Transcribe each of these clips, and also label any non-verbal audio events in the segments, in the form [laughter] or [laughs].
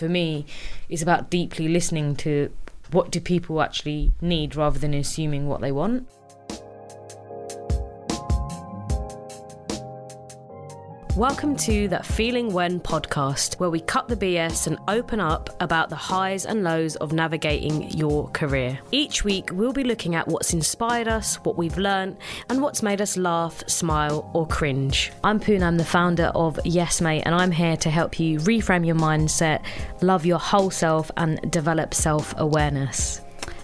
for me, is about deeply listening to what do people actually need rather than assuming what they want. Welcome to That Feeling When podcast, where we cut the BS and open up about the highs and lows of navigating your career. Each week, we'll be looking at what's inspired us, what we've learned, and what's made us laugh, smile, or cringe. I'm Poonam, the founder of Yes Mate, and I'm here to help you reframe your mindset, love your whole self, and develop self awareness.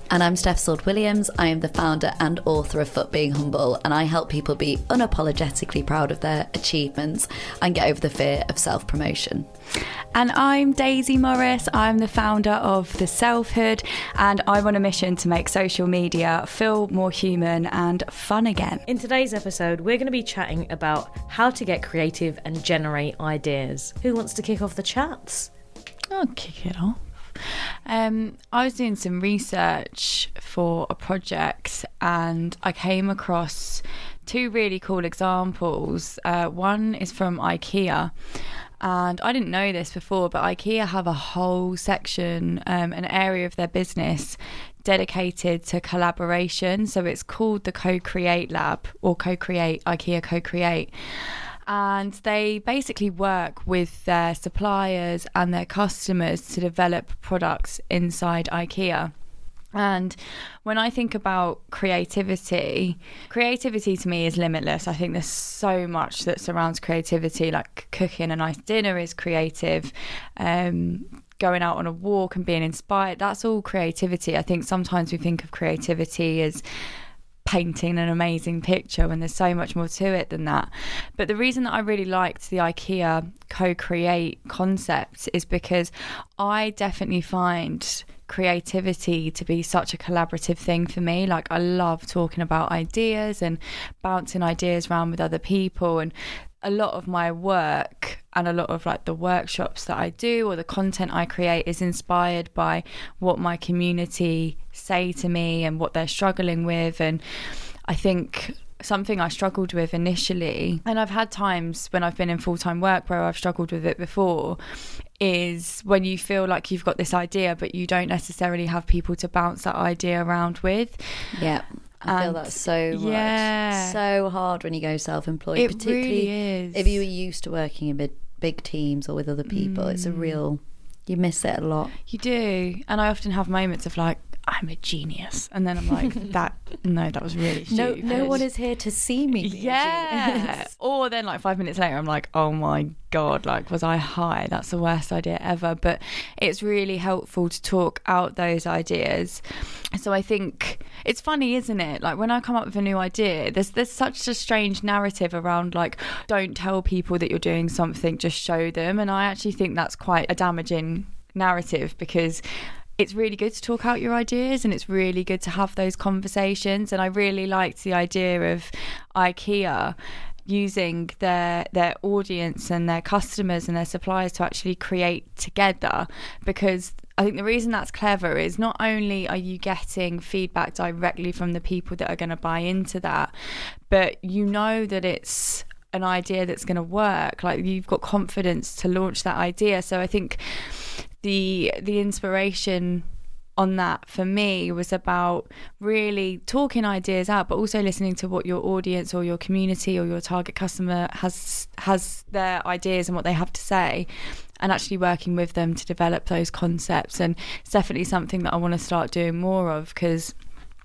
And I'm Steph Sword Williams. I am the founder and author of Fuck Being Humble, and I help people be unapologetically proud of their achievements and get over the fear of self promotion. And I'm Daisy Morris. I'm the founder of The Selfhood, and I'm on a mission to make social media feel more human and fun again. In today's episode, we're going to be chatting about how to get creative and generate ideas. Who wants to kick off the chats? I'll kick it off. Um, I was doing some research for a project and I came across two really cool examples. Uh, one is from IKEA. And I didn't know this before, but IKEA have a whole section, um, an area of their business dedicated to collaboration. So it's called the Co Create Lab or Co Create, IKEA Co Create and they basically work with their suppliers and their customers to develop products inside IKEA. And when I think about creativity, creativity to me is limitless. I think there's so much that surrounds creativity, like cooking a nice dinner is creative. Um, going out on a walk and being inspired, that's all creativity. I think sometimes we think of creativity as painting an amazing picture when there's so much more to it than that. But the reason that I really liked the IKEA co create concept is because I definitely find creativity to be such a collaborative thing for me. Like, I love talking about ideas and bouncing ideas around with other people. And a lot of my work and a lot of like the workshops that I do or the content I create is inspired by what my community say to me and what they're struggling with and I think something I struggled with initially and I've had times when I've been in full-time work where I've struggled with it before is when you feel like you've got this idea but you don't necessarily have people to bounce that idea around with. Yeah. I feel that's so much, yeah. so hard when you go self-employed, it particularly really if you were used to working in big, big teams or with other people. Mm. It's a mm. real you miss it a lot. You do, and I often have moments of like, I'm a genius. And then I'm like, [laughs] that, no, that was really stupid. No, no one is here to see me. Yeah. [laughs] or then like five minutes later, I'm like, oh my God, like, was I high? That's the worst idea ever. But it's really helpful to talk out those ideas. So I think it's funny, isn't it? Like when I come up with a new idea, there's, there's such a strange narrative around like, don't tell people that you're doing something, just show them. And I actually think that's quite a damaging narrative because it's really good to talk out your ideas and it's really good to have those conversations. And I really liked the idea of IKEA using their their audience and their customers and their suppliers to actually create together because I think the reason that's clever is not only are you getting feedback directly from the people that are going to buy into that, but you know that it's an idea that's going to work. Like you've got confidence to launch that idea. So I think the the inspiration on that for me was about really talking ideas out but also listening to what your audience or your community or your target customer has has their ideas and what they have to say and actually working with them to develop those concepts. And it's definitely something that I want to start doing more of because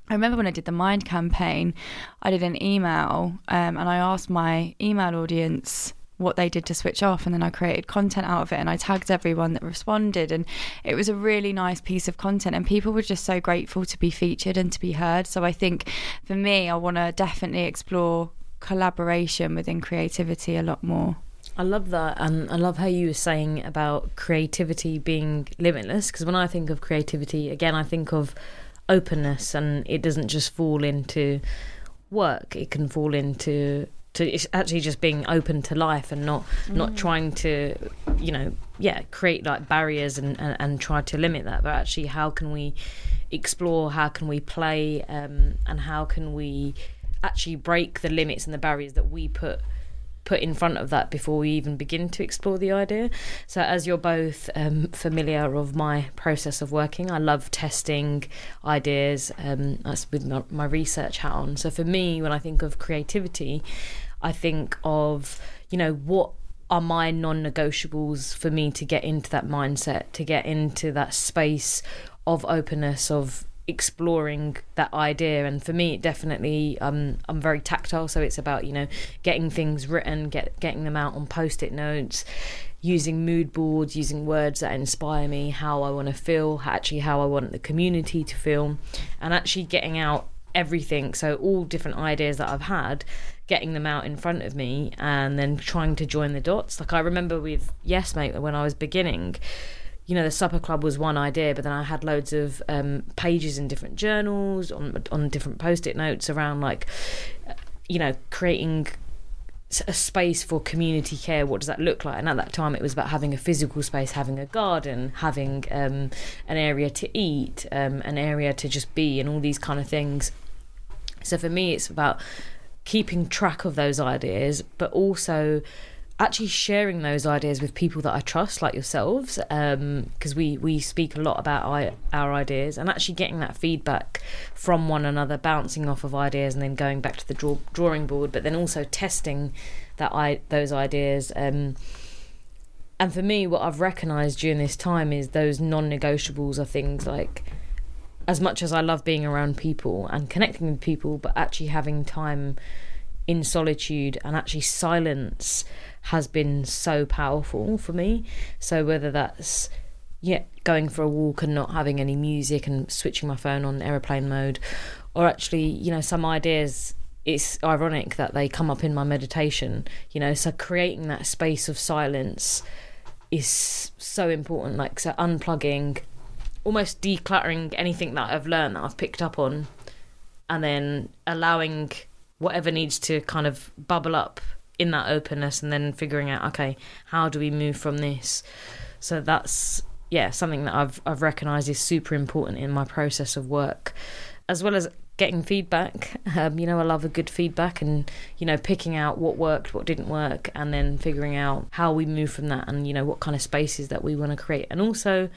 I remember when I did the Mind campaign, I did an email um, and I asked my email audience what they did to switch off and then I created content out of it and I tagged everyone that responded and it was a really nice piece of content and people were just so grateful to be featured and to be heard so I think for me I want to definitely explore collaboration within creativity a lot more I love that, and I love how you were saying about creativity being limitless. Because when I think of creativity, again, I think of openness, and it doesn't just fall into work; it can fall into to it's actually just being open to life and not mm. not trying to you know yeah create like barriers and, and, and try to limit that. But actually how can we explore? How can we play? Um, and how can we actually break the limits and the barriers that we put put in front of that before we even begin to explore the idea. So, as you're both um, familiar of my process of working, I love testing ideas. Um, that's with my, my research hat on. So, for me, when I think of creativity, I think of you know what are my non-negotiables for me to get into that mindset, to get into that space of openness of exploring that idea and for me definitely um, I'm very tactile so it's about you know getting things written get getting them out on post-it notes using mood boards using words that inspire me how I want to feel actually how I want the community to feel and actually getting out everything. So all different ideas that I've had getting them out in front of me and then trying to join the dots. Like I remember with yes mate when I was beginning you know, the supper club was one idea, but then I had loads of um, pages in different journals on on different post-it notes around like, you know, creating a space for community care. What does that look like? And at that time, it was about having a physical space, having a garden, having um, an area to eat, um, an area to just be, and all these kind of things. So for me, it's about keeping track of those ideas, but also actually sharing those ideas with people that I trust, like yourselves, because um, we we speak a lot about our ideas, and actually getting that feedback from one another, bouncing off of ideas, and then going back to the draw, drawing board, but then also testing that I those ideas. Um, and for me, what I've recognised during this time is those non-negotiables are things like as much as I love being around people and connecting with people, but actually having time in solitude and actually silence has been so powerful for me. So whether that's yeah, going for a walk and not having any music and switching my phone on aeroplane mode, or actually, you know, some ideas. It's ironic that they come up in my meditation, you know. So creating that space of silence is so important. Like so, unplugging, almost decluttering anything that I've learned that I've picked up on, and then allowing whatever needs to kind of bubble up in that openness and then figuring out okay how do we move from this? So that's yeah something that I've I've recognized is super important in my process of work as well as getting feedback. [laughs] Um, you know I love a good feedback and you know picking out what worked what didn't work and then figuring out how we move from that and you know what kind of spaces that we want to create. And also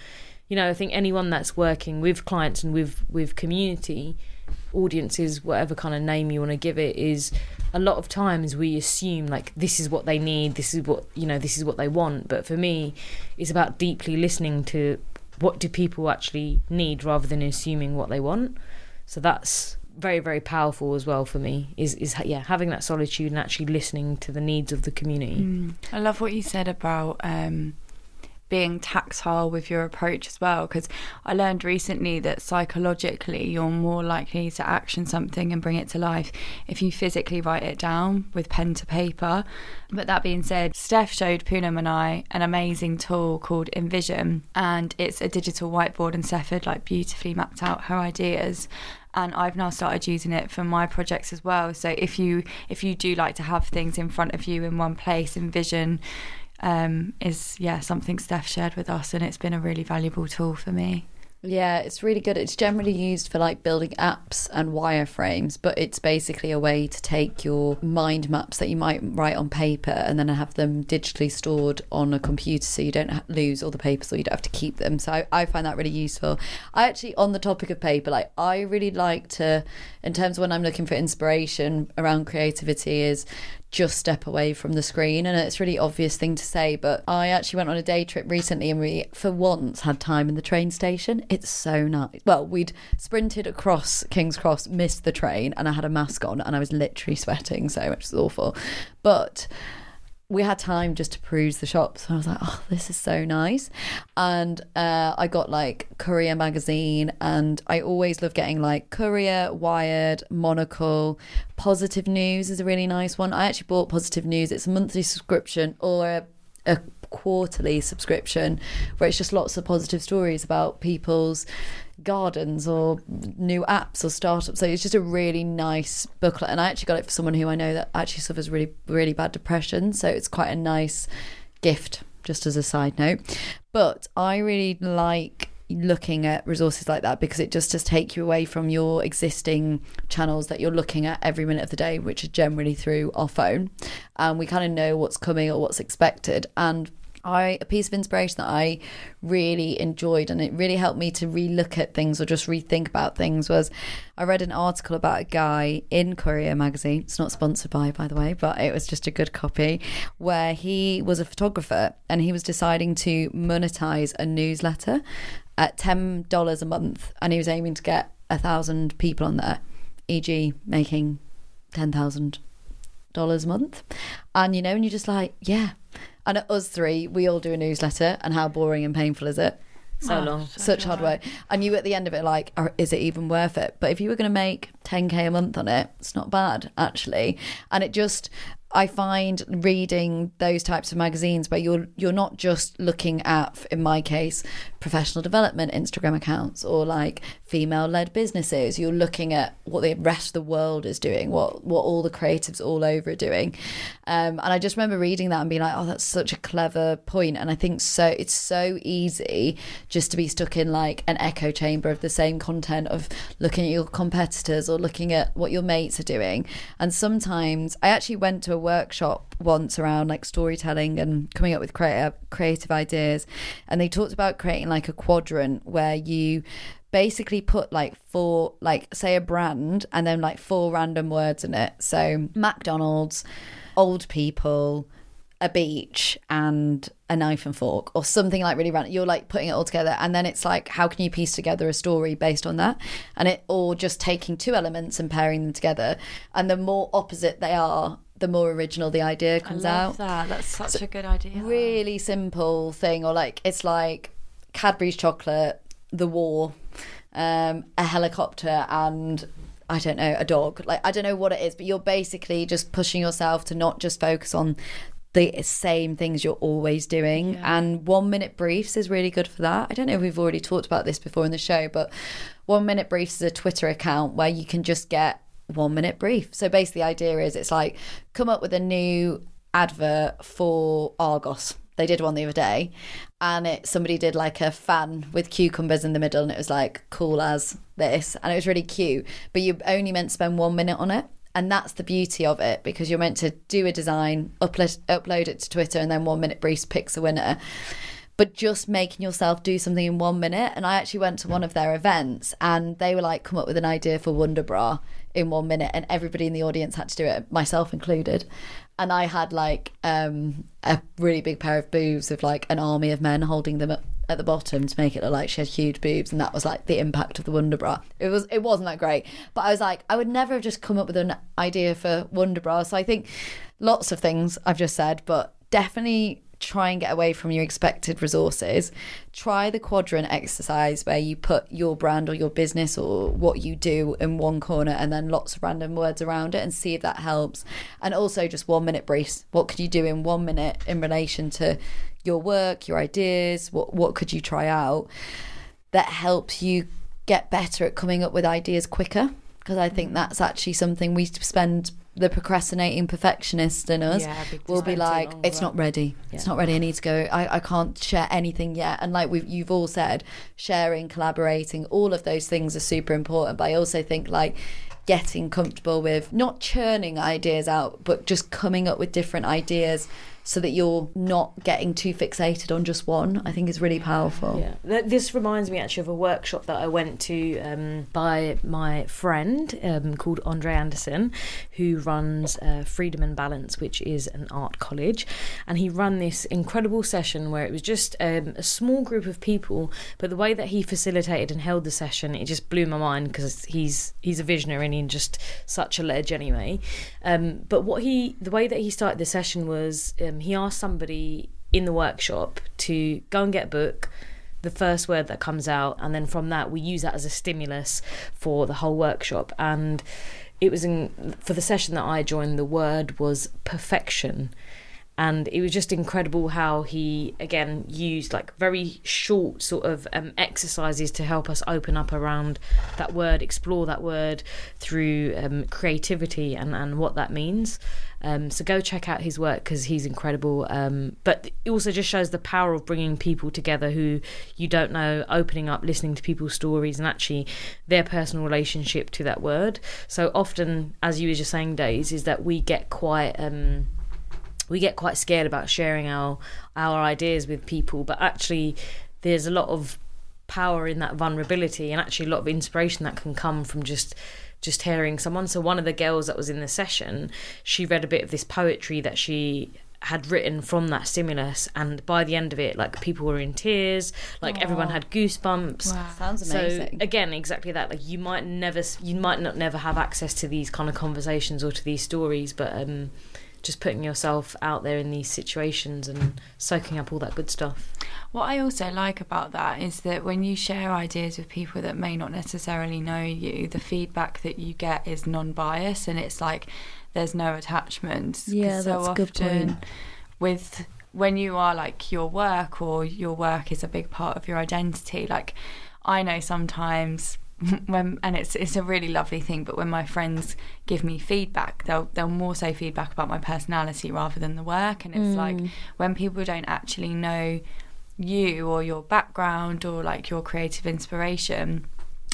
you know I think anyone that's working with clients and with with community audiences whatever kind of name you want to give it is a lot of times we assume like this is what they need, this is what you know, this is what they want. But for me, it's about deeply listening to what do people actually need rather than assuming what they want. So that's very very powerful as well for me is is yeah having that solitude and actually listening to the needs of the community mm. i love what you said about um being tactile with your approach as well because I learned recently that psychologically you're more likely to action something and bring it to life if you physically write it down with pen to paper. But that being said, Steph showed Poonam and I an amazing tool called InVision and it's a digital whiteboard and Steph had like beautifully mapped out her ideas and I've now started using it for my projects as well. So if you if you do like to have things in front of you in one place, InVision um, is yeah something Steph shared with us, and it's been a really valuable tool for me. Yeah, it's really good. It's generally used for like building apps and wireframes, but it's basically a way to take your mind maps that you might write on paper and then have them digitally stored on a computer so you don't lose all the papers or you don't have to keep them. So I, I find that really useful. I actually, on the topic of paper, like I really like to, in terms of when I'm looking for inspiration around creativity, is just step away from the screen. And it's really obvious thing to say, but I actually went on a day trip recently and we, for once, had time in the train station. It's so nice. Well, we'd sprinted across King's Cross, missed the train, and I had a mask on and I was literally sweating so much. Was awful. But we had time just to peruse the shops. I was like, oh, this is so nice. And uh, I got like Courier magazine, and I always love getting like Courier, Wired, Monocle. Positive News is a really nice one. I actually bought Positive News. It's a monthly subscription or a, a quarterly subscription where it's just lots of positive stories about people's gardens or new apps or startups. So it's just a really nice booklet. And I actually got it for someone who I know that actually suffers really, really bad depression. So it's quite a nice gift, just as a side note. But I really like looking at resources like that because it just does take you away from your existing channels that you're looking at every minute of the day, which are generally through our phone. And we kind of know what's coming or what's expected. And I a piece of inspiration that I really enjoyed and it really helped me to relook at things or just rethink about things was I read an article about a guy in Courier magazine. It's not sponsored by by the way, but it was just a good copy where he was a photographer and he was deciding to monetize a newsletter at $10 a month and he was aiming to get a thousand people on there, e.g. making $10,000 a month. And you know, and you're just like, yeah, and at us three, we all do a newsletter, and how boring and painful is it? So oh, long. Such hard work. And you at the end of it, like, are, is it even worth it? But if you were going to make 10k a month on it, it's not bad, actually. And it just, I find reading those types of magazines where you're you're not just looking at, in my case, professional development Instagram accounts or like female led businesses. You're looking at what the rest of the world is doing, what what all the creatives all over are doing. Um, and I just remember reading that and being like, oh, that's such a clever point. And I think so it's so easy just to be stuck in like an echo chamber of the same content of looking at your competitors or looking at what your mates are doing. And sometimes I actually went to a workshop once around like storytelling and coming up with creative creative ideas. And they talked about creating like a quadrant where you basically put like four like say a brand and then like four random words in it. So McDonald's old people a beach and a knife and fork or something like really random. You're like putting it all together and then it's like how can you piece together a story based on that? And it or just taking two elements and pairing them together. And the more opposite they are the more original the idea comes out. I love out that. That's such a good idea. really simple thing or like it's like cadbury's chocolate the war um a helicopter and i don't know a dog like i don't know what it is but you're basically just pushing yourself to not just focus on the same things you're always doing and one minute briefs is really good for that i don't know if we've already talked about this before in the show but one minute briefs is a twitter account where you can just get one minute brief. So basically the idea is it's like come up with a new advert for argos. They did one the other day and it somebody did like a fan with cucumbers in the middle and it was like cool as this. And it was really cute but you only meant to spend one minute on it. And that's the beauty of it because you're meant to do a design upload upload it to twitter and then one minute briefs picks a winner but just making yourself do something in one minute. And I actually went to one of their events and they were like, come up with an idea for Wonder Bra in one minute. And everybody in the audience had to do it, myself included. And I had like um, a really big pair of boobs with like an army of men holding them up at the bottom to make it look like she had huge boobs and that was like the impact of the wonder bra it was it wasn't that great but i was like i would never have just come up with an idea for wonder bra so i think lots of things i've just said but definitely try and get away from your expected resources. Try the quadrant exercise where you put your brand or your business or what you do in one corner and then lots of random words around it and see if that helps. And also just one minute briefs. What could you do in one minute in relation to your work, your ideas? What what could you try out that helps you get better at coming up with ideas quicker? Because I think that's actually something we spend the procrastinating perfectionist in us Yeah, will be like it's not ready. It's not ready. I need to go. I, I can't share anything yet. And like we've, you've all said sharing collaborating all of those things are super important. But i also think like getting comfortable with not churning ideas out but just coming up with different ideas so that you're not getting too fixated on just one i think is really powerful. Yeah, this reminds me actually of a workshop that I went to um, by my friend um, called Andre Anderson, who runs uh, Freedom and Balance, which is an art college, and he ran this incredible session where it was just um, a small group of people, but the way that he facilitated and held the session, it just blew my mind because he's he's a visionary and just such a ledge anyway. Um, but what he, the way that he started the session was um, he asked somebody in the workshop to go and get a book the first word that comes out and then from that we use that as a stimulus for the whole workshop. And it was in for the session that I joined the word was perfection and it was just incredible how he again used like very short sort of um, exercises to help us open up around that word explore that word through um, creativity and, and what that means. Um, so go check out his work because he's incredible um, but it also just shows the power of bringing people together who you don't know opening up listening to people's stories and actually their personal relationship to that word. So often as you were just saying days is that we get quite um, we get quite scared about sharing our our ideas with people but actually there's a lot of power in that vulnerability and actually a lot of inspiration that can come from just just hearing someone so one of the girls that was in the session she read a bit of this poetry that she had written from that stimulus and by the end of it like people were in tears like everyone had goosebumps Wow. Sounds amazing. so again exactly that like you might never you might not never have access to these kind of conversations or to these stories but um just putting yourself out there in these situations and soaking up all that good stuff What I also like about that is that when you share ideas with people that may not necessarily know you, the feedback that you get is non-biased, and it's like there's no attachments. 'Cause Yeah, that's a good point. With when you are like your work or your work is a big part of your identity. Like I know sometimes [laughs] when and it's it's a really lovely thing but when my friends give me feedback they'll they'll more say feedback about my personality rather than the work. And it's like mm. when people don't actually know you or your background or like your creative inspiration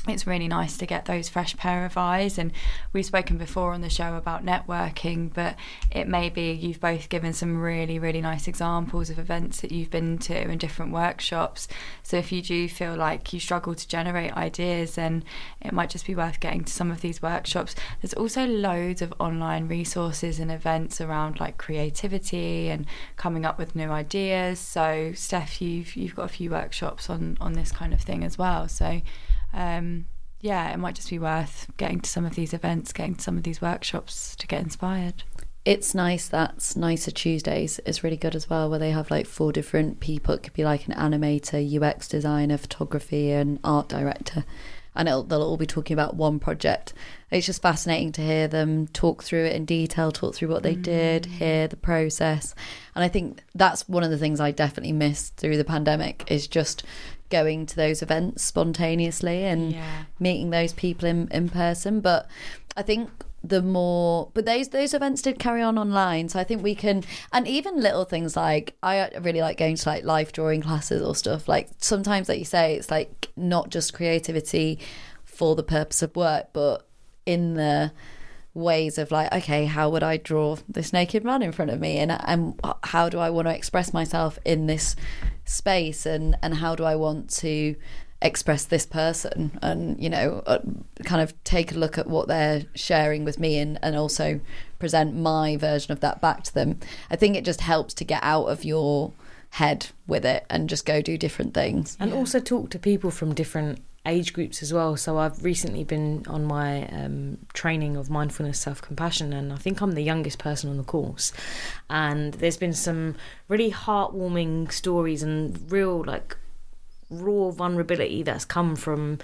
it's really nice to get those fresh pair of eyes and we've spoken before on the show about networking but it may be you've both given some really really nice examples of events that you've been to and different workshops. So if you do feel like you struggle to generate ideas then it might just be worth getting to some of these workshops. There's also loads of online resources and events around like creativity and coming up with new ideas. So steph you've you've got a few workshops on on this kind of thing as well. So um, yeah, it might just be worth getting to some of these events, getting to some of these workshops to get inspired. It's nice that Nicer Tuesdays is really good as well, where they have like four different people. It could be like an animator, UX designer, photography, and art director. And it'll, they'll all be talking about one project. It's just fascinating to hear them talk through it in detail, talk through what they did, hear the process. And I think that's one of the things I definitely missed through the pandemic is just going to those events spontaneously and Yeah. meeting those people in, in person. But I think the more but those those events did carry on online so i think we can and even little things like i really like going to like life drawing classes or stuff like sometimes like you say it's like not just creativity for the purpose of work but in the ways of like okay how would i draw this naked man in front of me and and how do i want to express myself in this space and and how do i want to express this person? And you know uh, kind of take a look at what they're sharing with me and and also present my version of that back to them. I think it just helps to get out of your head with it and just go do different things. And also talk to people from different age groups as well. So I've recently been on my um, training of mindfulness, self compassion, and I think I'm the youngest person on the course. And there's been some really heartwarming stories and real like raw vulnerability that's come from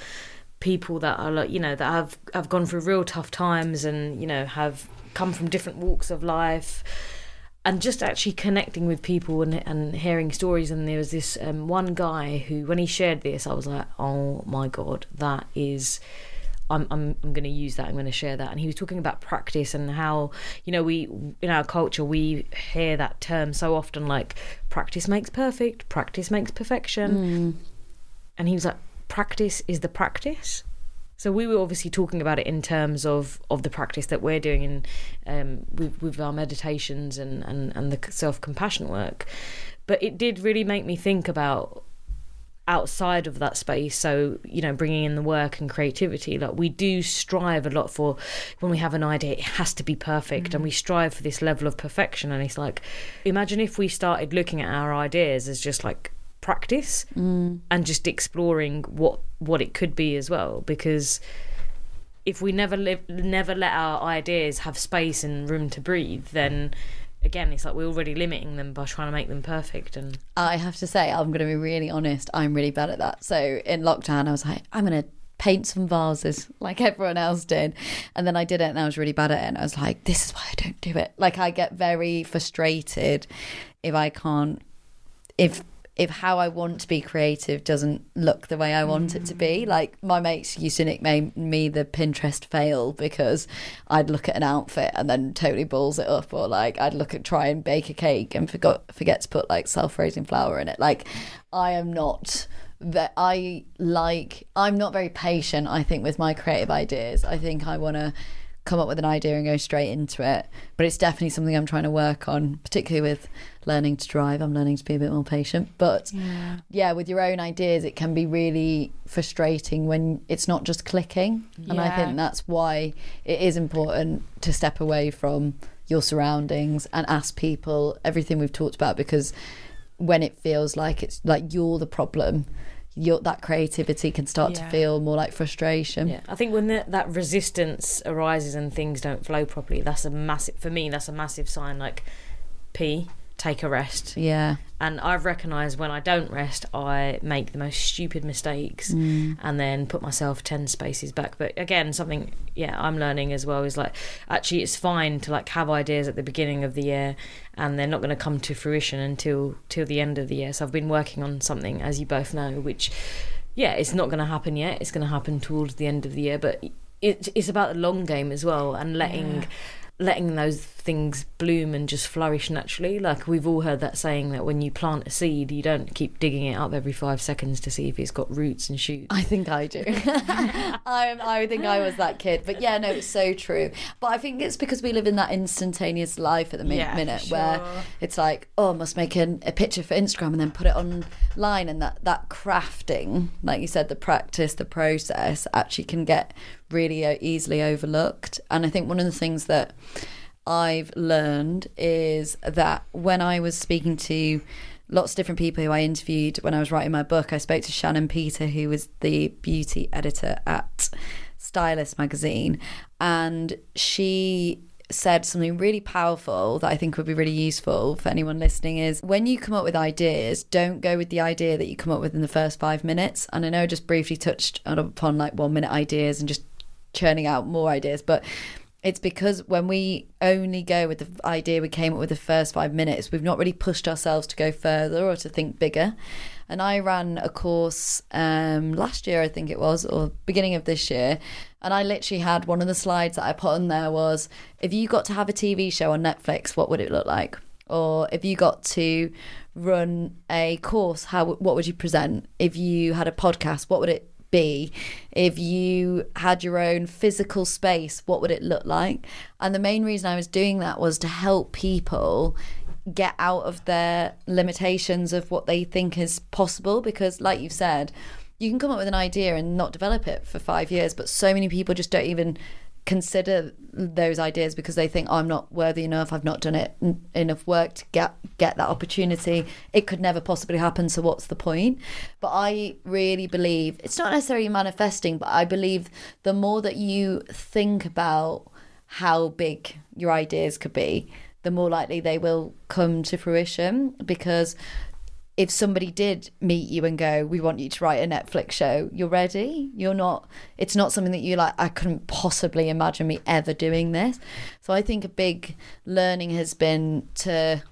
people that are like you know that have have gone through real tough times and you know have come from different walks of life and just actually connecting with people and, and hearing stories and there was this um, one guy who when he shared this i was like oh my god that is I'm I'm I'm going to use that. I'm going to share that. And he was talking about practice and how you know we in our culture we hear that term so often like practice makes perfect, practice makes perfection. And he was like practice is the practice. So we were obviously talking about it in terms of, of the practice that we're doing in um, with with our meditations and, and, and the self compassion work, but it did really make me think about outside of that space. So you know, bringing in the work and creativity, like we do strive a lot for when we have an idea, it has to be perfect, and we strive for this level of perfection. And it's like, imagine if we started looking at our ideas as just like practice mm. and just exploring what what it could be as well because if we never live never let our ideas have space and room to breathe then again it's like we're already limiting them by trying to make them perfect and I have to say, I'm going to be really honest. I'm really bad at that. So in lockdown, I was like, I'm going to paint some vases like everyone else did. And then I did it and I was really bad at it. And I was like, this is why I don't do it. Like, I get very frustrated if I can't, if if how I want to be creative doesn't look the way I want it to be. Mm. Like my mates used to nickname me the Pinterest fail because I'd look at an outfit and then totally balls it up, or like I'd look at try and bake a cake and forgot forget to put like self raising flour in it. Like I am not that I like I'm not very patient I think with my creative ideas. I think I want to come up with an idea and go straight into it. But it's definitely something I'm trying to work on, particularly with learning to drive. I'm learning to be a bit more patient. But yeah, yeah with your own ideas, it can be really frustrating when it's not just clicking. And I think that's why it is important to step away from your surroundings and ask people everything we've talked about because when it feels like it's like you're the problem your that creativity can start yeah. to feel more like frustration. Yeah, I think when the, that resistance arises and things don't flow properly, that's a massive for me. That's a massive sign. Like, P, take a rest. Yeah. And I've recognised when I don't rest, I make the most stupid mistakes mm. and then put myself 10 spaces back. But again, something, yeah, I'm learning as well is like, actually, it's fine to like have ideas at the beginning of the year and they're not going to come to fruition until till the end of the year. So I've been working on something, as you both know, which, yeah, it's not going to happen yet. It's going to happen towards the end of the year. But it, it's about the long game as well and letting. Yeah letting those things bloom and just flourish naturally. Like we've all heard that saying that when you plant a seed, you don't keep digging it up every five seconds to see if it's got roots and shoots. I think I do. [laughs] I, I think I was that kid. But yeah, no, it's so true. But I think it's because we live in that instantaneous life at the yeah, minute sure. where it's like, oh, I must make an, a picture for Instagram and then put it online. And that, that crafting, like you said, the practice, the process actually can get really easily overlooked. And I think one of the things that I've learned is that when I was speaking to lots of different people who I interviewed when I was writing my book, I spoke to Shannon Peter, who was the beauty editor at Stylist magazine, and she said something really powerful that I think would be really useful for anyone listening is when you come up with ideas, don't go with the idea that you come up with in the first five minutes. And I know I just briefly touched upon like one minute ideas and just churning out more ideas, but it's because when we only go with the idea we came up with the first five minutes, we've not really pushed ourselves to go further or to think bigger. And I ran a course um, last year, I think it was, or beginning of this year. And I literally had one of the slides that I put on there was if you got to have a TV show on Netflix, what would it look like? Or if you got to run a course, how what would you present? If you had a podcast, what would it be. If you had your own physical space what would it look like? And the main reason i was doing that was to help people get out of their limitations of what they think is possible because like you've said you can come up with an idea and not develop it for 5 years but so many people just don't even consider those ideas because they think oh, I'm not worthy enough. I've not done it n- enough work to get get that opportunity. It could never possibly happen. So what's the point? But I really believe it's not necessarily manifesting, but I believe the more that you think about how big your ideas could be, the more likely they will come to fruition because if somebody did meet you and go, "We want you to write a Netflix show," you're ready. You're not. It's not something that you like. I couldn't possibly imagine me ever doing this. So I think a big learning has been to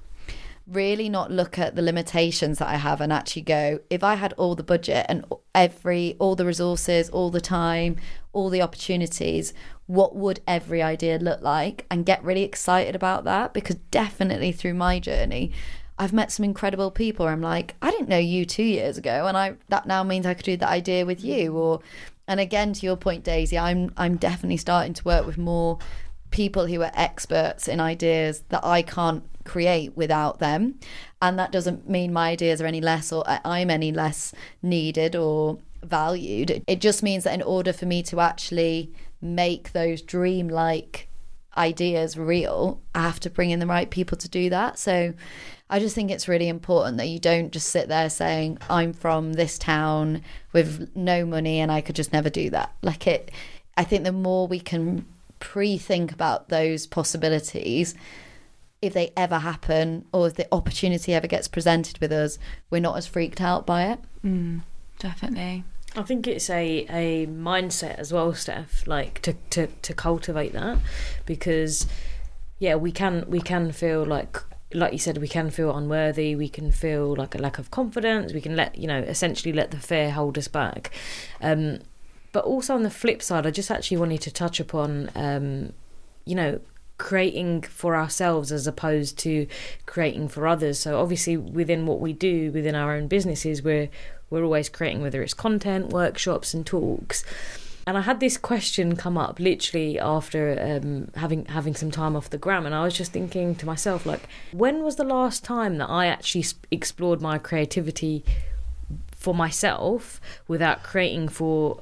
really not look at the limitations that I have and actually go, if I had all the budget and every all the resources, all the time, all the opportunities, what would every idea look like? And get really excited about that because definitely through my journey, I've met some incredible people. I'm like, I didn't know you two years ago, and I that now means I could do that idea with you. Or, and again, to your point, Daisy, I'm I'm definitely starting to work with more people who are experts in ideas that I can't create without them, and that doesn't mean my ideas are any less or I'm any less needed or valued. It just means that in order for me to actually make those dream-like ideas real, I have to bring in the right people to do that. So I just think it's really important that you don't just sit there saying, I'm from this town with no money and I could just never do that. Like it, I think the more we can pre think about those possibilities, if they ever happen or if the opportunity ever gets presented with us, we're not as freaked out by it. Mm, definitely. I think it's a, a mindset as well, Steph, like to, to, to cultivate that because yeah, we can we can feel like like you said, we can feel unworthy, we can feel like a lack of confidence, we can let you know, essentially let the fear hold us back. Um, but also on the flip side, I just actually wanted to touch upon um, you know, creating for ourselves as opposed to creating for others. So obviously within what we do within our own businesses we're we're always creating whether it's content, workshops and talks. And I had this question come up literally after um, having having some time off the gram, and I was just thinking to myself, like, when was the last time that I actually explored my creativity for myself without creating for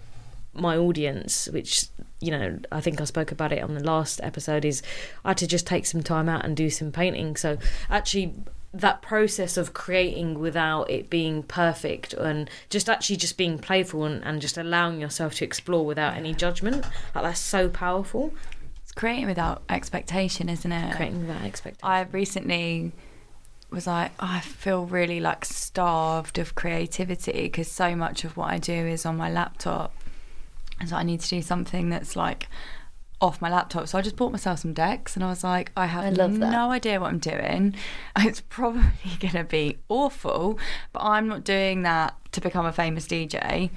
my audience, which you know, I think I spoke about it on the last episode, is I had to just take some time out and do some painting. So actually that process of creating without it being perfect and just actually just being playful and, and just allowing yourself to explore without any judgment. Like that's so powerful. It's creating without expectation isn't it? Creating without expectation. I recently was like oh, i feel really like starved of creativity because so much of what i do is on my laptop. And so I need to do something that's like off my laptop. So I just bought myself some decks and I was like, I have I no idea what I'm doing. [laughs] It's probably [laughs] going to be awful, but I'm not doing that to become a famous DJ.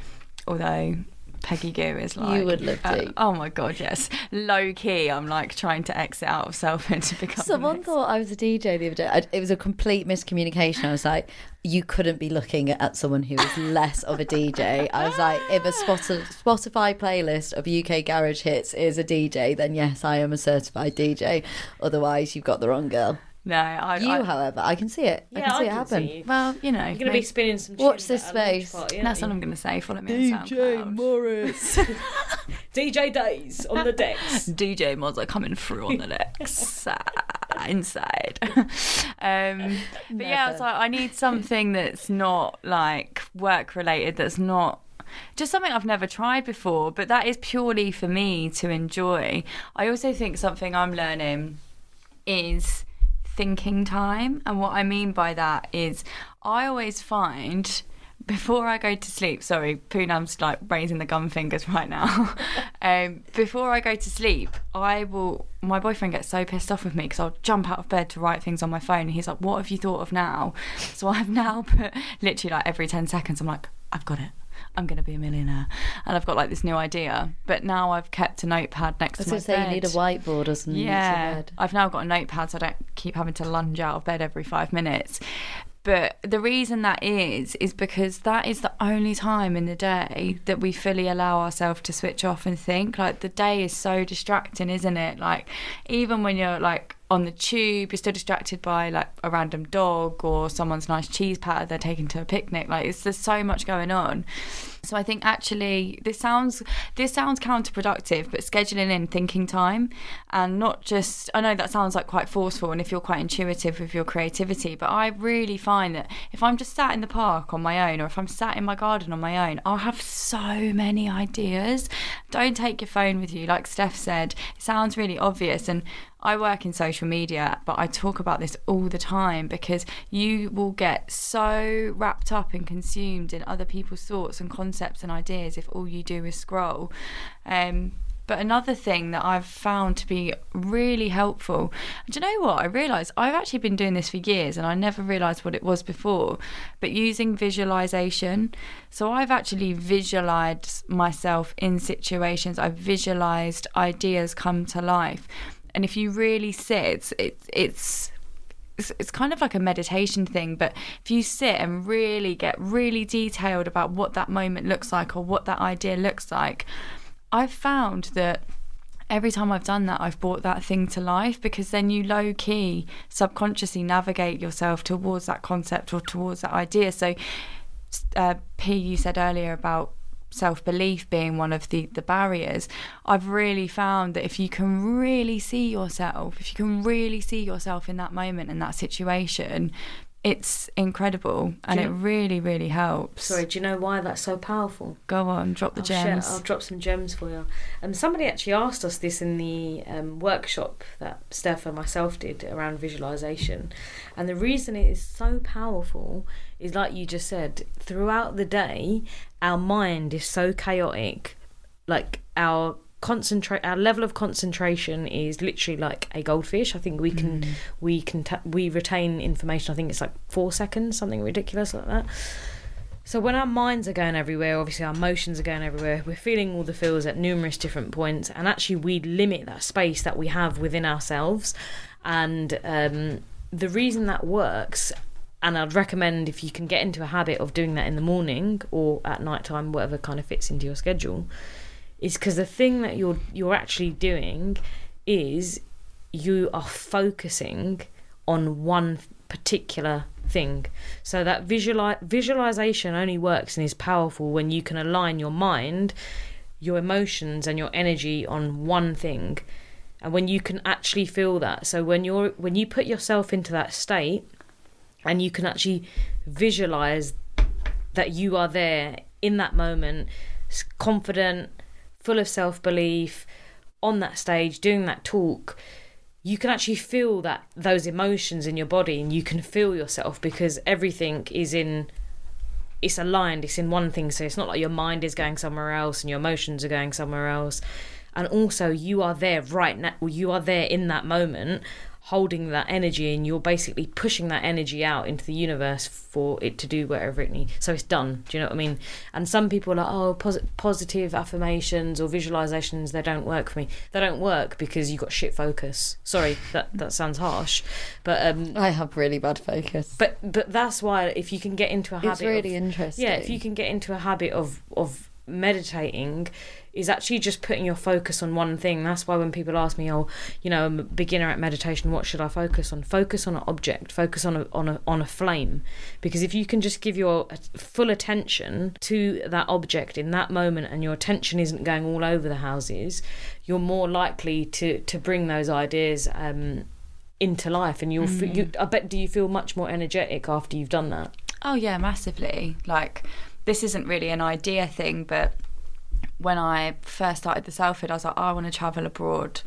Although Peggy Gou is like. You would live uh, Oh my god, yes. Low key, I'm like trying to exit out of Salford to become. Someone thought I was a DJ the other day. It was a complete miscommunication. I was like, you couldn't be looking at someone who is less of a DJ. I was like, if a Spotify playlist of UK garage hits is a DJ, then yes, I am a certified DJ. Otherwise, you've got the wrong girl. No, I, you, I, however, I can see it. Yeah, I can see I it happen. See well, you know, you're going to be spinning some. Watch this space. Party, That's what I'm going to say. Follow me on SoundCloud. DJ Morris. [laughs] DJ Days on the decks. [laughs] DJ mods are coming through on the decks. [laughs] inside. um, but yeah, I was like, I need something that's not like work related. That's not just something I've never tried before, but that is purely for me to enjoy. I also think something I'm learning is thinking time. And what I mean by that is I always find before I go to sleep, sorry, Poonam's like raising the gum fingers [laughs] right now. um, before I go to sleep, I will. My boyfriend gets so pissed off with me because I'll jump out of bed to write things on my phone. And he's like, "What have you thought of now?" So I've now put literally like every ten seconds. I'm like, "I've got it. I'm going to be a millionaire. And I've got like this new idea. But now I've kept a notepad next to my say bed. you need a whiteboard or something. Yeah. I've now got a notepad so I don't keep having to lunge out of bed every five minutes. But the reason that is, is because that is the only time in the day that we fully allow ourselves to switch off and think. Like the day is so distracting, isn't it? Like even when you're like on the tube, you're still distracted by like a random dog or someone's nice cheese platter they're taking to a picnic. Like it's there's so much going on. So I think actually this sounds this sounds counterproductive, but scheduling in thinking time and not just I know that sounds like quite forceful and if you're quite intuitive with your creativity, but I really find that if I'm just sat in the park on my own or if I'm sat in my garden on my own, I'll have so many ideas. Don't take your phone with you, like Steph said. It sounds really obvious and I work in social media, but I talk about this all the time because you will get so wrapped up and consumed in other people's thoughts and concepts and ideas if all you do is scroll. Um, but another thing that I've found to be really helpful, do you know what? I realised I've actually been doing this for years and I never realised what it was before, but using visualization. So I've actually visualized myself in situations, I've visualized ideas come to life. And if you really sit, it, it's it's, it's kind of like a meditation thing, but if you sit and really get really detailed about what that moment looks like or what that idea looks like, I've found that every time I've done that, I've brought that thing to life because then you low key subconsciously navigate yourself towards that concept or towards that idea. So, uh, P, you said earlier about self belief being one of the, the barriers, I've really found that if you can really see yourself, if you can really see yourself in that moment in that situation, it's incredible and Do it really, really helps. Sorry, do you know why that's so powerful? Go on, drop the I'll share- gems. I'll drop some gems for you. Um, somebody actually asked us this in the um, workshop that Steph and myself did around visualization, and the reason it is so powerful is like you just said. Throughout the day, our mind is so chaotic, like our concentrate our level of concentration is literally like a goldfish i think we can Mm. we can ta- we retain information i think it's like four seconds something ridiculous like that so when our minds are going everywhere, obviously our emotions are going everywhere. We're feeling all the feels at numerous different points, and actually we limit that space that we have within ourselves. And um, the reason that works, and I'd recommend if you can get into a habit of doing that in the morning or at night time, whatever kind of fits into your schedule, is because the thing that you're you're actually doing is you are focusing on one particular thing. So that visuali- visualization only works and is powerful when you can align your mind, your emotions and your energy on one thing. And when you can actually feel that. So when you're when you put yourself into that state and you can actually visualize that you are there in that moment, confident, full of self-belief, on that stage doing that talk, you can actually feel that those emotions in your body and you can feel yourself because everything is in it's aligned it's in one thing. So it's not like your mind is going somewhere else and your emotions are going somewhere else. And also you are there right now you are there in that moment holding that energy and you're basically pushing that energy out into the universe for it to do whatever it needs so it's done do you know what i mean and some people are like oh pos- positive affirmations or visualizations they don't work for me they don't work because you've got shit focus sorry that that sounds harsh but um I have really bad focus. but but that's why if you can get into a habit it's really of, interesting. yeah if you can get into a habit of of meditating is actually just putting your focus on one thing. That's why when people ask me oh you know i'm a beginner at meditation what should i focus on? Focus on an object. Focus on a on a on a flame. Because if you can just give your full attention to that object in that moment and your attention isn't going all over the houses you're more likely to to bring those ideas um into life and you'll f- you, i bet do you feel much more energetic after you've done that? Oh yeah, massively. Like this isn't really an idea thing, but when I first started the Selfhood, I was like, I want to travel abroad.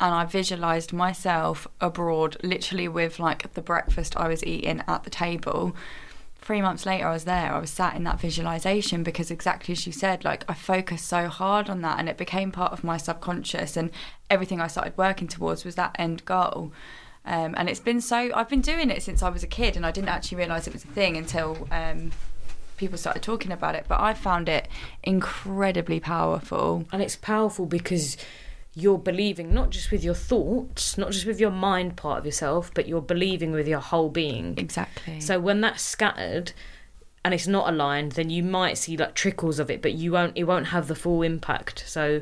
And I visualized myself abroad, literally with like the breakfast I was eating at the table. Three months later, I was there. I was sat in that visualization because, exactly as you said, like I focused so hard on that and it became part of my subconscious. And everything I started working towards was that end goal. Um, and it's been so, I've been doing it since I was a kid and I didn't actually realize it was a thing until um, people started talking about it. But I found it incredibly powerful. and it's powerful because you're believing not just with your thoughts not just with your mind part of yourself but you're believing with your whole being Exactly. so when that's scattered and it's not aligned then you might see like trickles of it but you won't it won't have the full impact so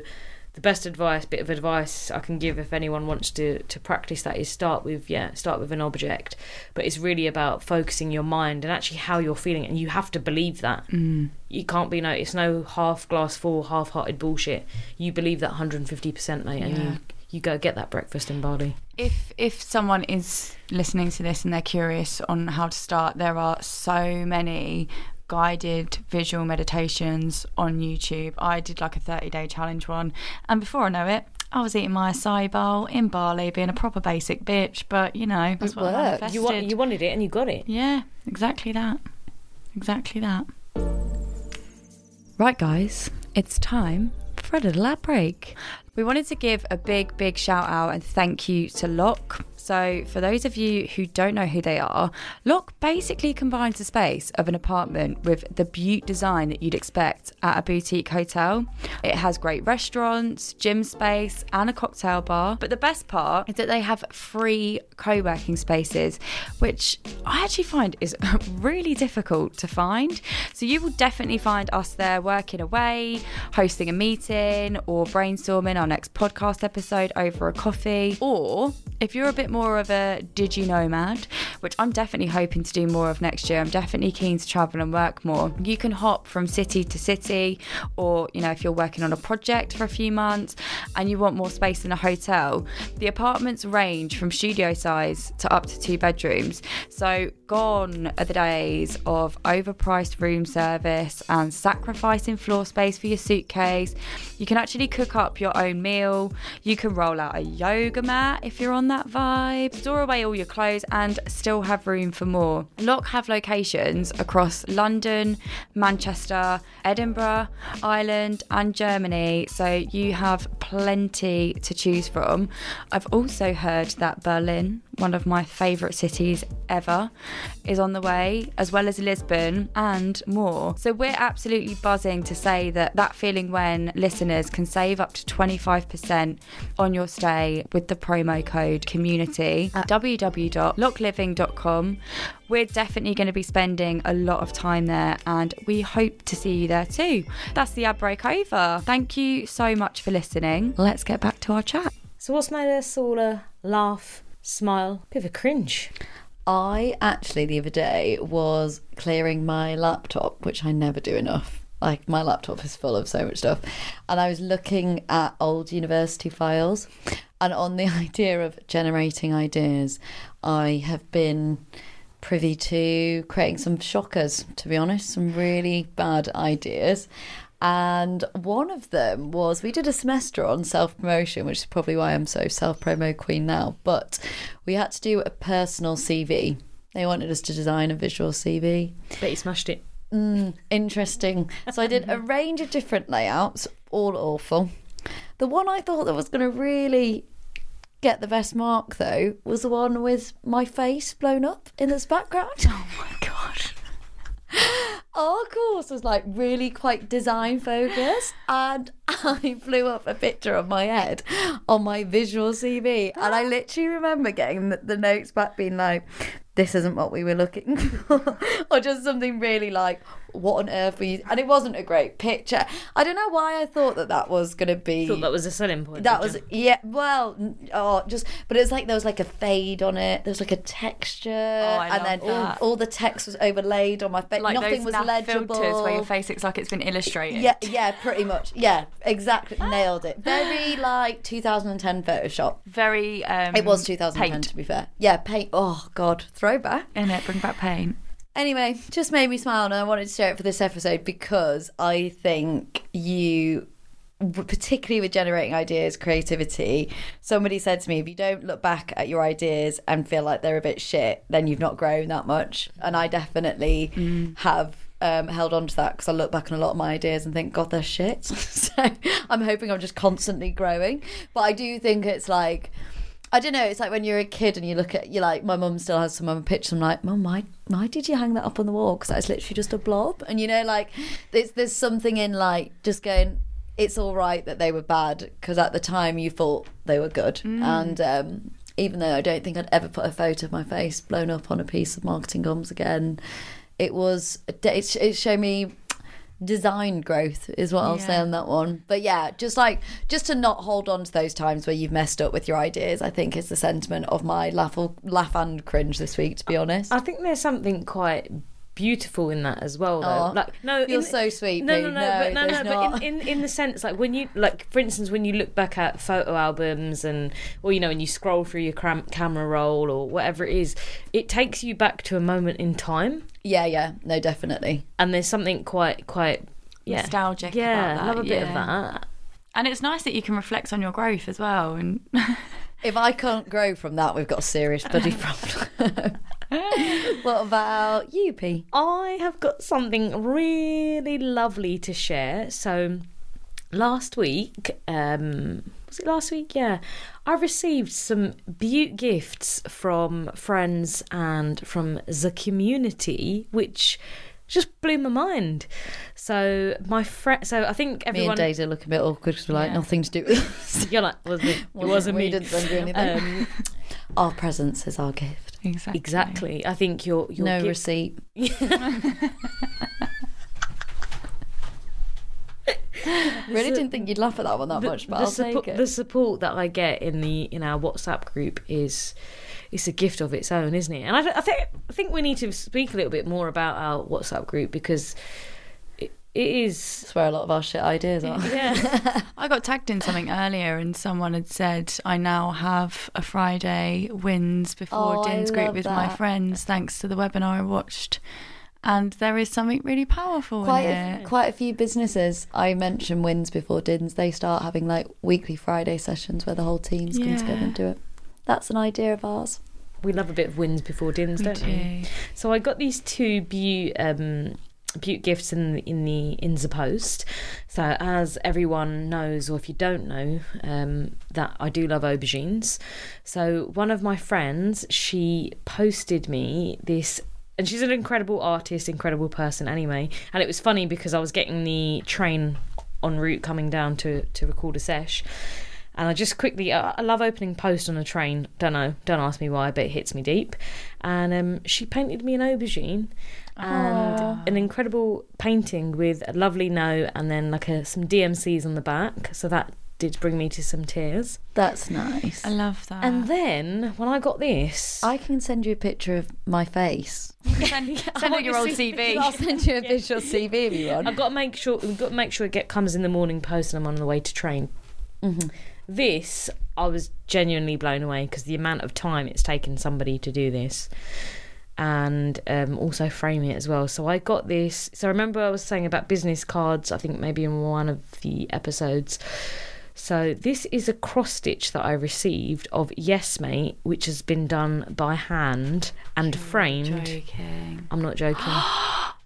the best advice bit of advice i can give if anyone wants to to practice that is start with yeah start with an object but it's really about focusing your mind and actually how you're feeling and you have to believe that Mm. you can't be no it's no half glass full half hearted bullshit you believe that 150% mate and Yeah. you you go get that breakfast in bali if if someone is listening to this and they're curious on how to start, there are so many guided visual meditations on YouTube. I did like a 30 day challenge one, and before I know it, I was eating my acai bowl in Bali, being a proper basic bitch. But you know, that's It what worked. manifested. you want you wanted it and you got it yeah, exactly that. Exactly that. right, guys, it's time for a little ad break. We wanted to give a big, big shout out and thank you to Locke. So, for those of you who don't know who they are, Locke basically combines the space of an apartment with the beaut design that you'd expect at a boutique hotel. It has great restaurants, gym space, and a cocktail bar. But the best part is that they have free co working spaces, which I actually find is [laughs] really difficult to find. So, you will definitely find us there working away, hosting a meeting, or brainstorming our next podcast episode over a coffee. Or if you're a bit more of a digi nomad, which I'm definitely hoping to do more of next year, I'm definitely keen to travel and work more. You can hop from city to city or you know, if you're working on a project for a few months and you want more space in a hotel, the apartments range from studio size to up to two bedrooms. So, gone are the days of overpriced room service and sacrificing floor space for your suitcase. You can actually cook up your own meal, you can roll out a yoga mat if you're on that vibe, store away all your clothes, and still have room for more. Locke have locations across London, Manchester, Edinburgh, Ireland, and Germany, so you have plenty to choose from. I've also heard that Berlin, one of my favourite cities ever, is on the way, as well as Lisbon and more. So we're absolutely buzzing to say that that feeling when listeners can save up to 25% on your stay with the promo code community at www.lockeliving.com. We're definitely going to be spending a lot of time there and we hope to see you there too. That's the ad break over. Thank you so much for listening. Let's get back to our chat. So what's made us all laugh, smile, bit of a cringe? I actually the other day was clearing my laptop, which I never do enough. Like my laptop is full of so much stuff, and I was looking at old university files, and on the [laughs] idea of generating ideas, I have been privy to creating some shockers. To be honest, some really bad ideas. And one of them was we did a semester on self promotion, which is probably why I'm so self promo queen now. But we had to do a personal CV. They wanted us to design a visual CV. Bet you smashed it. Mm, interesting. So I did a [laughs] range of different layouts, all awful. The one I thought that was going to really get the best mark, though, was the one with my face blown up in this background. Oh my god. [laughs] Oh, Our course was like really quite design focused, and [laughs] I blew up a picture of my head on my visual CV. And I [gasps] literally remember getting the, the notes back being like, this isn't what we were looking [laughs] for, or just something really like, what on earth were you? And it wasn't a great picture. I don't know why I thought that that was going to be. Thought that was a selling point. That was you? yeah. Well, oh, just but it was like there was like a fade on it. There was like a texture, Oh, I and love then all, all the text was overlaid on my face. Like Nothing was legible. filters where your face looks like it's been illustrated. Yeah, yeah, pretty much. Yeah, exactly. Nailed it. Very like 2010 Photoshop. Very. Um, It was 2010 paint. to be fair. Yeah, paint. Oh god, throwback. In it, bring back paint. Anyway, just made me smile, and I wanted to share it for this episode because I think you, particularly with generating ideas, creativity. Somebody said to me, if you don't look back at your ideas and feel like they're a bit shit, then you've not grown that much. And I definitely have. Um, held on to that because I look back on a lot of my ideas and think, God, they're shit. [laughs] so I'm hoping I'm just constantly growing. But I do think it's like, I don't know. It's like when you're a kid and you look at you like my mum still has some of my pictures. I'm like, mum, why why did you hang that up on the wall? Because that's literally just a blob. And you know, like there's there's something in like just going. It's all right that they were bad because at the time you thought they were good. And um, even though I don't think I'd ever put a photo of my face blown up on a piece of marketing gums again, it was it, it showed me design growth is what I'll say on that one. But yeah, just like just to not hold on to those times where you've messed up with your ideas, I think is the sentiment of my laugh laugh and cringe this week. To be honest, I think there's something quite beautiful in that as well. Though. Aw, like no, you're in- so sweet. No, Pete. no, no, but no, no, not. but in, in in the sense like when you like, for instance, when you look back at photo albums and or you know when you scroll through your cram- camera roll or whatever it is, it takes you back to a moment in time, yeah, yeah, no, definitely. and there's something quite quite yeah Nostalgic Yeah, about that, love a bit of that. And it's nice that you can reflect on your growth as well. And If I can't grow from that, we've got a serious bloody [laughs] problem. [laughs] what about you, P? I have got something really lovely to share. So last week, um, was it last week? Yeah, I received some beaut gifts from friends and from the community, which just blew my mind. So my friend, so I think Me everyone, and Daisy look a bit awkward because we're like Yeah. nothing to do with this. you're like, wasn't it? It wasn't we me. didn't send you anything. Um, Our presence is our gift. exactly. exactly. I think your your no gift- receipt. [laughs] [laughs] really didn't think you'd laugh at that one that much, but I'll support, take it. the support that I get in the in our WhatsApp group is it's a gift of its own, isn't it? And I, I think I think we need to speak a little bit more about our WhatsApp group because it, it is. That's where a lot of our shit ideas are. Yeah. [laughs] I got tagged in something earlier, and someone had said I now have a Friday wins before Oh, I Din's group love with my friends, thanks to the webinar I watched. And there is something really powerful quite in a, it. quite a few businesses I mentioned wins before dins. They start having like weekly Friday sessions where the whole teams come together Yeah. and do it. That's an idea of ours. we love a bit of wins before dins, We don't we? So I got these two beaut um, beaut gifts in in the in the post. So as everyone knows, or if you don't know, um, that I do love aubergines. So one of my friends, she posted me this. And she's an incredible artist, incredible person anyway. And it was funny because I was getting the train en route coming down to, to record a sesh. And I just quickly, I I love opening post on a train. Don't know, don't ask me why, but it hits me deep. And um, she painted me an aubergine and an incredible painting with a lovely note and then like a, some DMCs on the back. So that did bring me to some tears. That's nice. I love that. And then when I got this, I can send you a picture of my face. send, [laughs] send her your old CV. I'll send you a visual CV if you want. I've got to make sure we've got to make sure it get comes in the morning post and I'm on the way to train. Mm-hmm. This I was genuinely blown away because the amount of time it's taken somebody to do this and um, also frame it as well. So I got this. So I remember I was saying about business cards. I think maybe in one of the episodes. So this is a cross stitch that I received of Yes Mate, which has been done by hand and framed. Joking. I'm not joking. [gasps]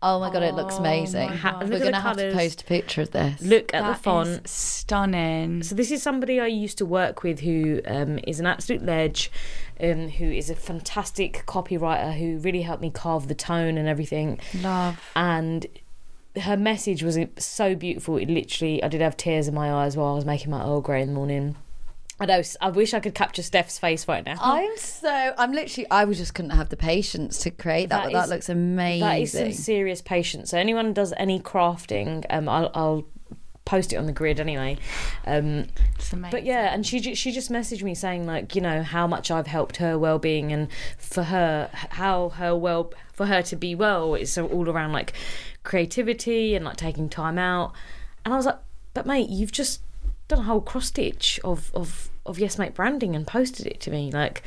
Oh my god, it looks Oh amazing. Ha- God. We're gonna have to post a picture of this. Look at That the font. stunning. So this is somebody I used to work with who um, is an absolute ledge, um, who is a fantastic copywriter who really helped me carve the tone and everything. Love. And her message was so beautiful. It literally, I did have tears in my eyes while I was making my Earl Grey in the morning. I know. I wish I could capture Steph's face right now. I'm so I'm literally I was just couldn't have the patience to create that, That but that is- looks amazing. That is some serious patience. So anyone does any crafting, um, I'll, I'll post it on the grid anyway. Um, It's amazing. But yeah, and she she just messaged me saying like you know how much I've helped her well being and for her how her well for her to be well it's all around like creativity and like taking time out. And I was like, but mate, you've just done a whole cross stitch of of of yes mate branding and posted it to me like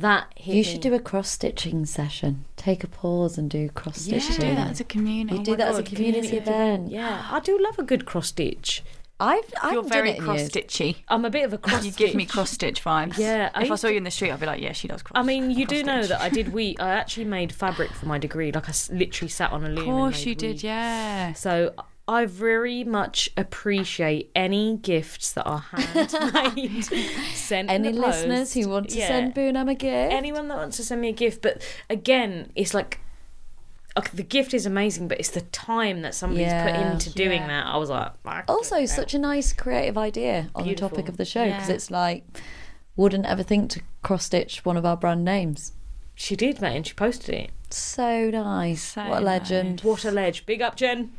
that. Hit you me. should do a cross stitching session. Take a pause and do cross You stitching. should oh do that as a community. You do that as a community event. Yeah, [gasps] I do love a good cross stitch. I've I've You're done very it in cross years. stitchy. I'm a bit of a cross. You give me cross stitch vibes. Yeah, I If I used saw to- you in the street, I'd be like, yeah, she does cross. I mean, you do know that I did [laughs] we. I actually made fabric for my degree. Like I s- literally sat on a loom. Of and course made you did, weave. yeah. So I very much appreciate any gifts that are handmade. sent Any listeners who want to Yeah. send Poonam a gift? anyone that wants to send me a gift. But again, it's like. okay, The gift is amazing, but it's the time that somebody's put into doing Yeah. that. I was like, fuck also, such a nice creative idea on the topic of the show because Yeah. it's like wouldn't ever think to cross stitch one of our brand names. she did, mate, and she posted it. So nice. So what a legend. What a ledge! Big up, Jen.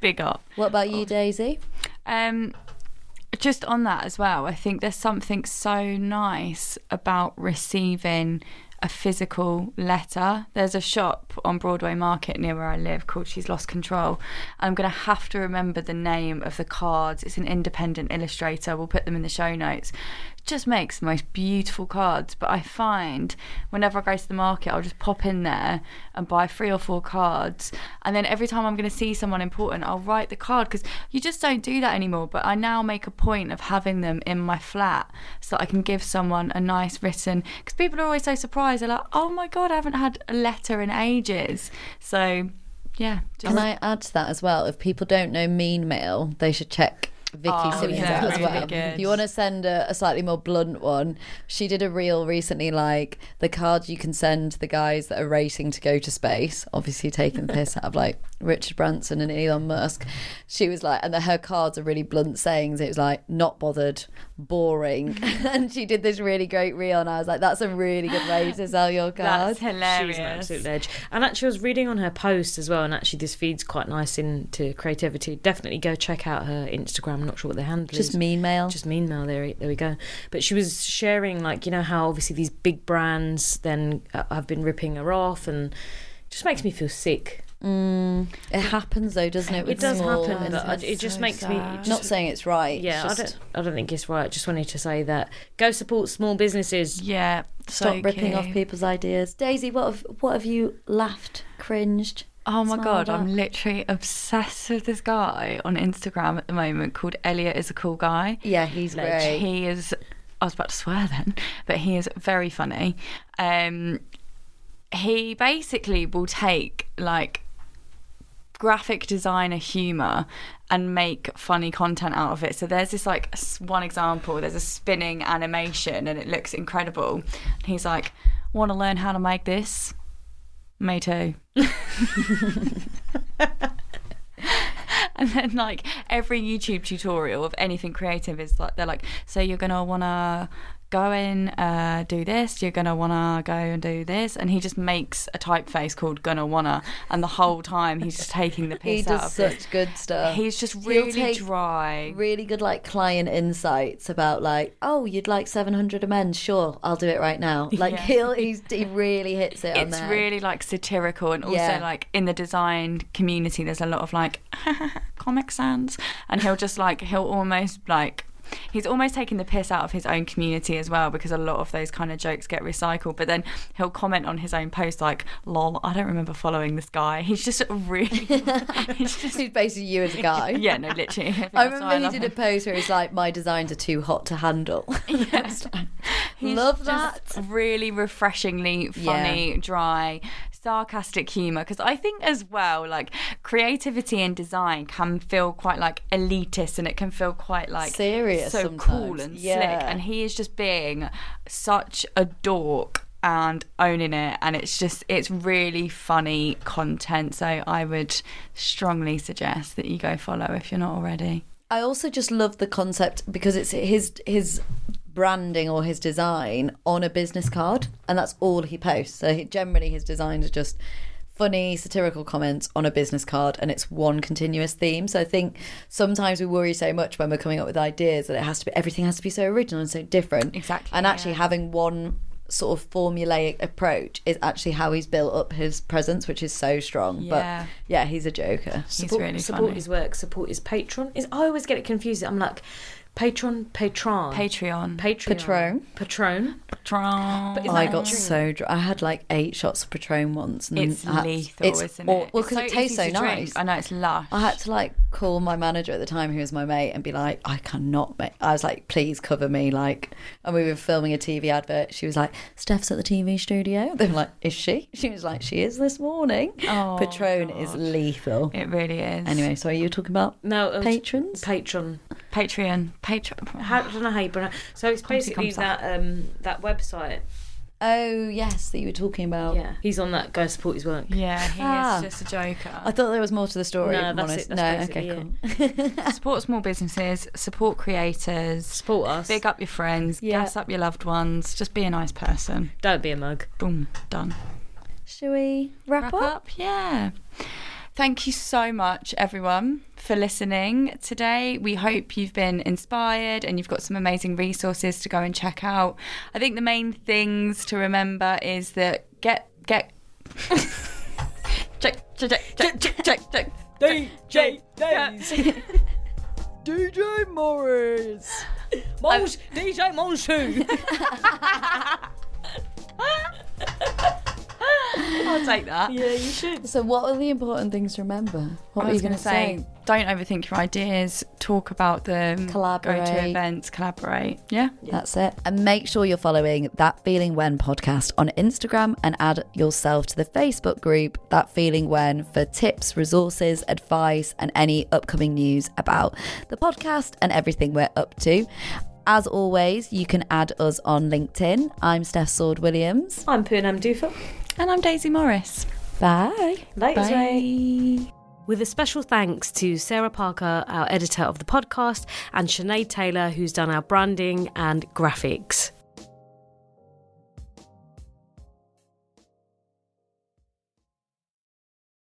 Big up. What about you, Daisy? Um, just on that as well, I think there's something so nice about receiving a physical letter. There's a shop on Broadway Market near where I live called She's Lost Control. I'm going to have to remember the name of the cards. It's an independent illustrator. We'll put them in the show notes. Just makes the most beautiful cards. But I find whenever I go to the market, I'll just pop in there and buy three or four cards. And then every time I'm going to see someone important, I'll write the card because you just don't do that anymore. But I now make a point of having them in my flat so that I can give someone a nice written. Because people are always so surprised. They're like, oh my God, I haven't had a letter in ages. So, yeah. Just, Can I add to that as well? If people don't know mean mail, they should check Vicky Oh, Simmons yeah, as well. If you want to send a, a slightly more blunt one, she did a reel recently, like the cards you can send the guys that are racing to go to space, obviously taking the piss out of like Richard Branson and Elon Musk. She was like, and the, her cards are really blunt sayings. It was like, not bothered, boring. [laughs] [laughs] and she did this really great reel, and I was like, that's a really good way to sell your [gasps] that's cards. hilarious. She's an absolute ledge. And actually, I was reading on her post as well, and actually, this feeds quite nice into creativity. Definitely go check out her Instagram. I'm not sure what the handle Just is. mean mail. Just mean mail. There, there we go. But she was sharing, like, you know, how obviously these big brands then uh, have been ripping her off, and just makes me feel sick. Mm, it happens though, doesn't it? It does small happen, but it just so makes me. just- Not saying it's right. yeah, it's I don't. I don't think it's right. I just wanted to say that go support small businesses. Yeah. stop so ripping off people's ideas. Daisy, what have what have you laughed, cringed? Oh my Smile god, I'm literally obsessed with this guy on Instagram at the moment called Elliot is a cool guy. Yeah, he's Ledge. great. He is I was about to swear then, but he is very funny. Um he basically will take like graphic designer humor and make funny content out of it. So there's this like one example, there's a spinning animation and it looks incredible. And he's like, "Want to learn how to make this?" Me too. [laughs] and then like every YouTube tutorial of anything creative is like they're like, so you're gonna wanna go and uh, do this, you're gonna wanna go and do this, and he just makes a typeface called gonna wanna, and the whole time he's just taking the [laughs] he piss out does of it. such good stuff. He's just really dry. really good like client insights about like, oh, you'd like 700 amends? Sure, I'll do it right now. [laughs] Like Yeah. he'll he's, he really hits it on it's really like satirical and also Yeah. like in the design community there's a lot of like [laughs] comic sans and he'll just like he'll almost like he's almost taking the piss out of his own community as well because a lot of those kind of jokes get recycled but then he'll comment on his own post like lol i don't remember following this guy he's just really [laughs] [laughs] he's just He's basically you as a guy. [laughs] yeah no literally I why remember he did him. a post where he's like, "My designs are too hot to handle." Love that. Really refreshingly funny, dry, sarcastic humor. Because I think as well, like creativity and design can feel quite like elitist, and it can feel quite like Serious so sometimes. cool and slick. And he is just being such a dork and owning it and it's just it's really funny content so i would strongly suggest that you go follow if you're not already I also just love the concept because it's his his branding or his design on a business card, and that's all he posts. So he, generally, his designs are just funny satirical comments on a business card, and it's one continuous theme. So I think sometimes we worry so much when we're coming up with ideas that it has to be everything has to be so original and so different. Exactly, and actually yeah. having one sort of formulaic approach is actually how he's built up his presence, which is so strong. Yeah. But yeah, he's a joker. he's support, really support funny his work, support his patron. Is I always get it confused. I'm like, patron, patron, patreon Patreon, Patron. patron. Patron. But I got drink? so dry. I had like eight shots of Patron once. And It's I had- lethal, it's isn't aw- it? Well, It's because it tastes so easy to drink. nice. I know it's lush. I had to like call my manager at the time, who was my mate, and be like, I cannot make. I was like, please cover me. Like, and we were filming a TV advert. She was like, Steph's at the TV studio. [laughs] They were like, is she? [laughs] She was like, she is this morning. Oh, Patron is lethal. It really is. Anyway, so are you talking about No, patrons? Patron. Patreon. Patreon. How, I don't know how you pronounce. So it's Come basically come that um that website. oh yes, that you were talking about. Yeah, he's on that. Go support his work. Yeah, he Ah. is just a joker. I thought there was more to the story. No, that's honest. it, that's no, basically okay, cool. [laughs] [laughs] support small businesses, support creators, Support us. big up your friends, Yeah. gas up your loved ones, just be a nice person. Don't be a mug. Boom, done. Shall we wrap, up? Yeah. Thank you so much, everyone, for listening today. We hope you've been inspired and you've got some amazing resources to go and check out. I think the main things to remember is that get get check check check check check check check. DJ Days. [laughs] DJ Morris. Monsh, DJ Monshu. [laughs] I'll take that. yeah, you should. So, what are the important things to remember? What I are you going going to say, don't overthink your ideas. Talk about them. Go Collaborate. to events. Collaborate. Yeah. That's it. And make sure you're following That Feeling When podcast on Instagram and add yourself to the Facebook group That Feeling When for tips, resources, advice, and any upcoming news about the podcast and everything we're up to. As always, you can add us on LinkedIn. I'm Steph Sword Williams. I'm Poonam Dufa. And I'm Daisy Morris. Bye. Ladies, Bye. With a special thanks to Sarah Parker, our editor of the podcast, and Sinead Taylor, who's done our branding and graphics.